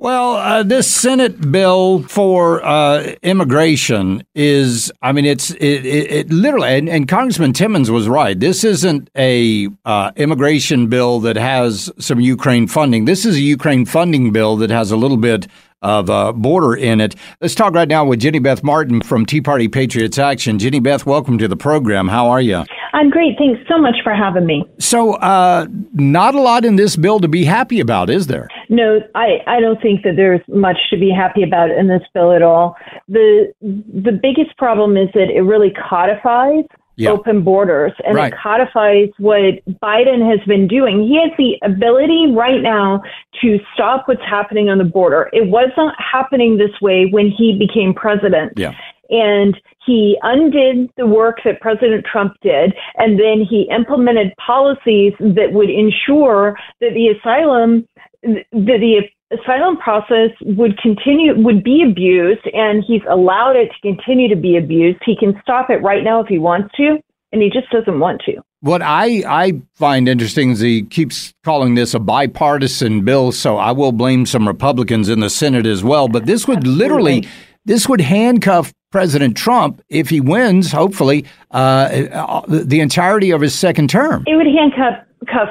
Well, uh, this Senate bill for uh, immigration is, I mean, it's it, it, it literally, and, and, Congressman Timmons was right. This isn't a uh, immigration bill that has some Ukraine funding. This is a Ukraine funding bill that has a little bit of border in it. Let's talk right now with Jenny Beth Martin from Tea Party Patriots Action. Jenny Beth, welcome to the program. How are you? I'm great. Thanks so much for having me. So, uh, not a lot in this bill to be happy about, is there? No, I, I don't think that there's much to be happy about in this bill at all. The the biggest problem is that it really codifies yeah. open borders and right. it codifies what Biden has been doing. He has the ability right now to stop what's happening on the border. It wasn't happening this way when he became president. Yeah. And he undid the work that President Trump did, and then he implemented policies that would ensure that the asylum, that the asylum process would continue, would be abused, and he's allowed it to continue to be abused. He can stop it right now if he wants to, and he just doesn't want to. What I, I find interesting is he keeps calling this a bipartisan bill, so I will blame some Republicans in the Senate as well. But this would Absolutely. literally this would handcuff President Trump if he wins, hopefully, uh, the entirety of his second term. It would handcuff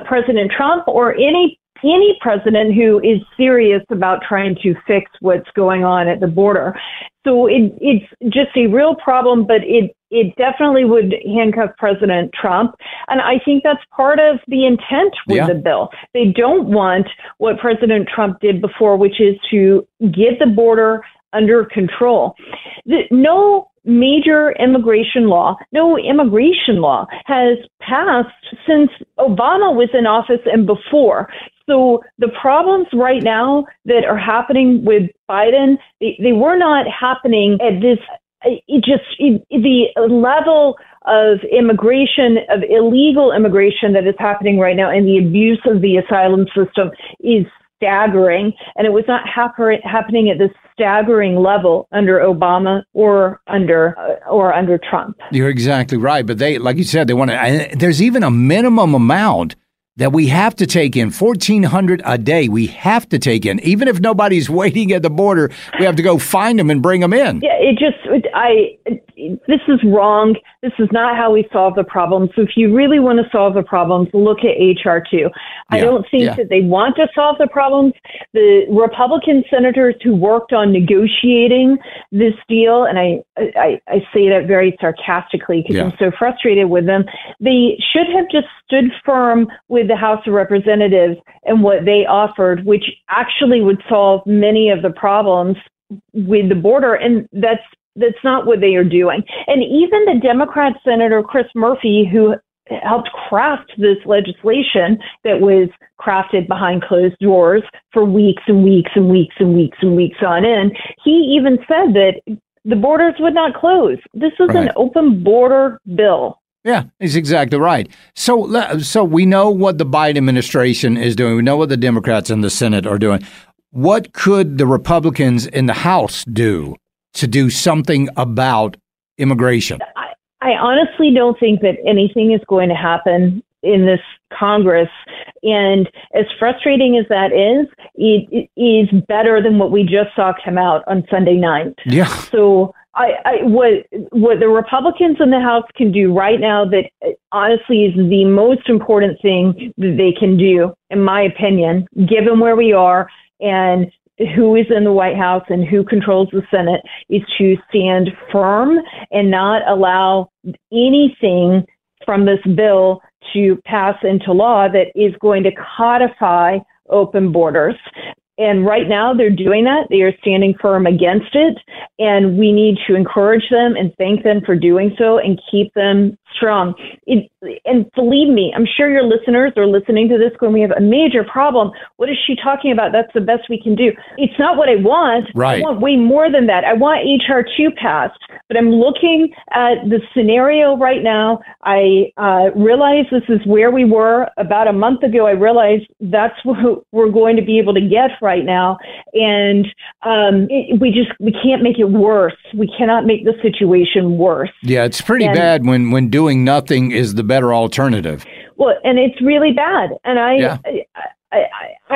President Trump or any any president who is serious about trying to fix what's going on at the border. So it, it's just a real problem, but it it definitely would handcuff President Trump. And I think that's part of the intent with yeah. the bill. They don't want what President Trump did before, which is to get the border under control. The, no major immigration law, no immigration law has passed since Obama was in office and before. So the problems right now that are happening with Biden, they, they were not happening at this, uh, it just, it, the level of immigration, of illegal immigration that is happening right now and the abuse of the asylum system is staggering, and it was not happen- happening at this staggering level under Obama or under uh, or under Trump. You're exactly right, but they, like you said, they want to. There's even a minimum amount that we have to take in. 1400 a day we have to take in. Even if nobody's waiting at the border we have to go find them and bring them in. Yeah it just i this is wrong. This is not how we solve the problem. So if you really want to solve the problems look at hr2 yeah, i don't think yeah. that they want to solve the problems the republican senators who worked on negotiating this deal and i i, I say that very sarcastically because yeah. i'm so frustrated with them they should have just stood firm with the House of Representatives and what they offered, which actually would solve many of the problems with the border. And that's that's not what they are doing. And even the Democrat Senator Chris Murphy, who helped craft this legislation that was crafted behind closed doors for weeks and weeks and weeks and weeks and weeks on end, he even said that the borders would not close. This is right. an open border bill. Yeah, he's exactly right. So, so we know what the Biden administration is doing. We know what the Democrats in the Senate are doing. What could the Republicans in the House do to do something about immigration? I, I honestly don't think that anything is going to happen in this Congress. And as frustrating as that is, it, it is better than what we just saw come out on Sunday night. Yeah. So I, I, what what the Republicans in the House can do right now that uh, honestly is the most important thing that they can do, in my opinion, given where we are and who is in the White House and who controls the Senate is to stand firm and not allow anything from this bill to pass into law that is going to codify open borders. And right now they're doing that. They are standing firm against it. And we need to encourage them and thank them for doing so and keep them strong. It, and believe me, I'm sure your listeners are listening to this when we have a major problem. What is she talking about? That's the best we can do. It's not what I want. Right. I want way more than that. I want HR2 passed, but I'm looking at the scenario right now. I uh, realize this is where we were about a month ago. I realized that's what we're going to be able to get right now. And um, it, we just, we can't make it worse. We cannot make the situation worse. Yeah, it's pretty And- bad when, when doing nothing is the better alternative. Well, and it's really bad. And I, Yeah. I, I,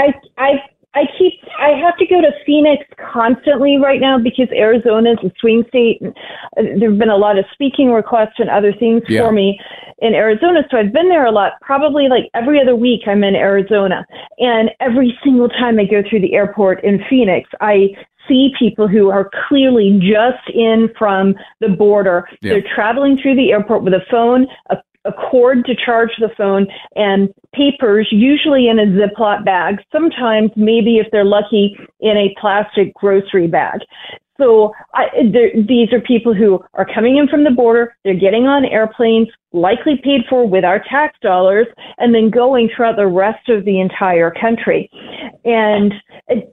I, I, I keep, I have to go to Phoenix constantly right now because Arizona is a swing state. And uh, there have been a lot of speaking requests and other things Yeah. for me in Arizona. So I've been there a lot. Probably like every other week I'm in Arizona. And every single time I go through the airport in Phoenix, I see people who are clearly just in from the border. Yeah. They're traveling through the airport with a phone, a a cord to charge the phone, and papers, usually in a Ziploc bag, sometimes, maybe if they're lucky, in a plastic grocery bag. So I, these are people who are coming in from the border. They're getting on airplanes, likely paid for with our tax dollars, and then going throughout the rest of the entire country. And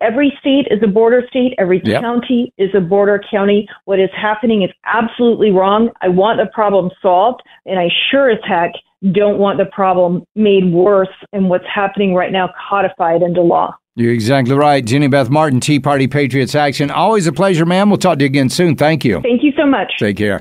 every state is a border state. Every Yep. county is a border county. What is happening is absolutely wrong. I want the problem solved, and I sure as heck don't want the problem made worse and what's happening right now codified into law. You're exactly right. Jenny Beth Martin, Tea Party Patriots Action. Always a pleasure, ma'am. We'll talk to you again soon. Thank you. Thank you so much. Take care.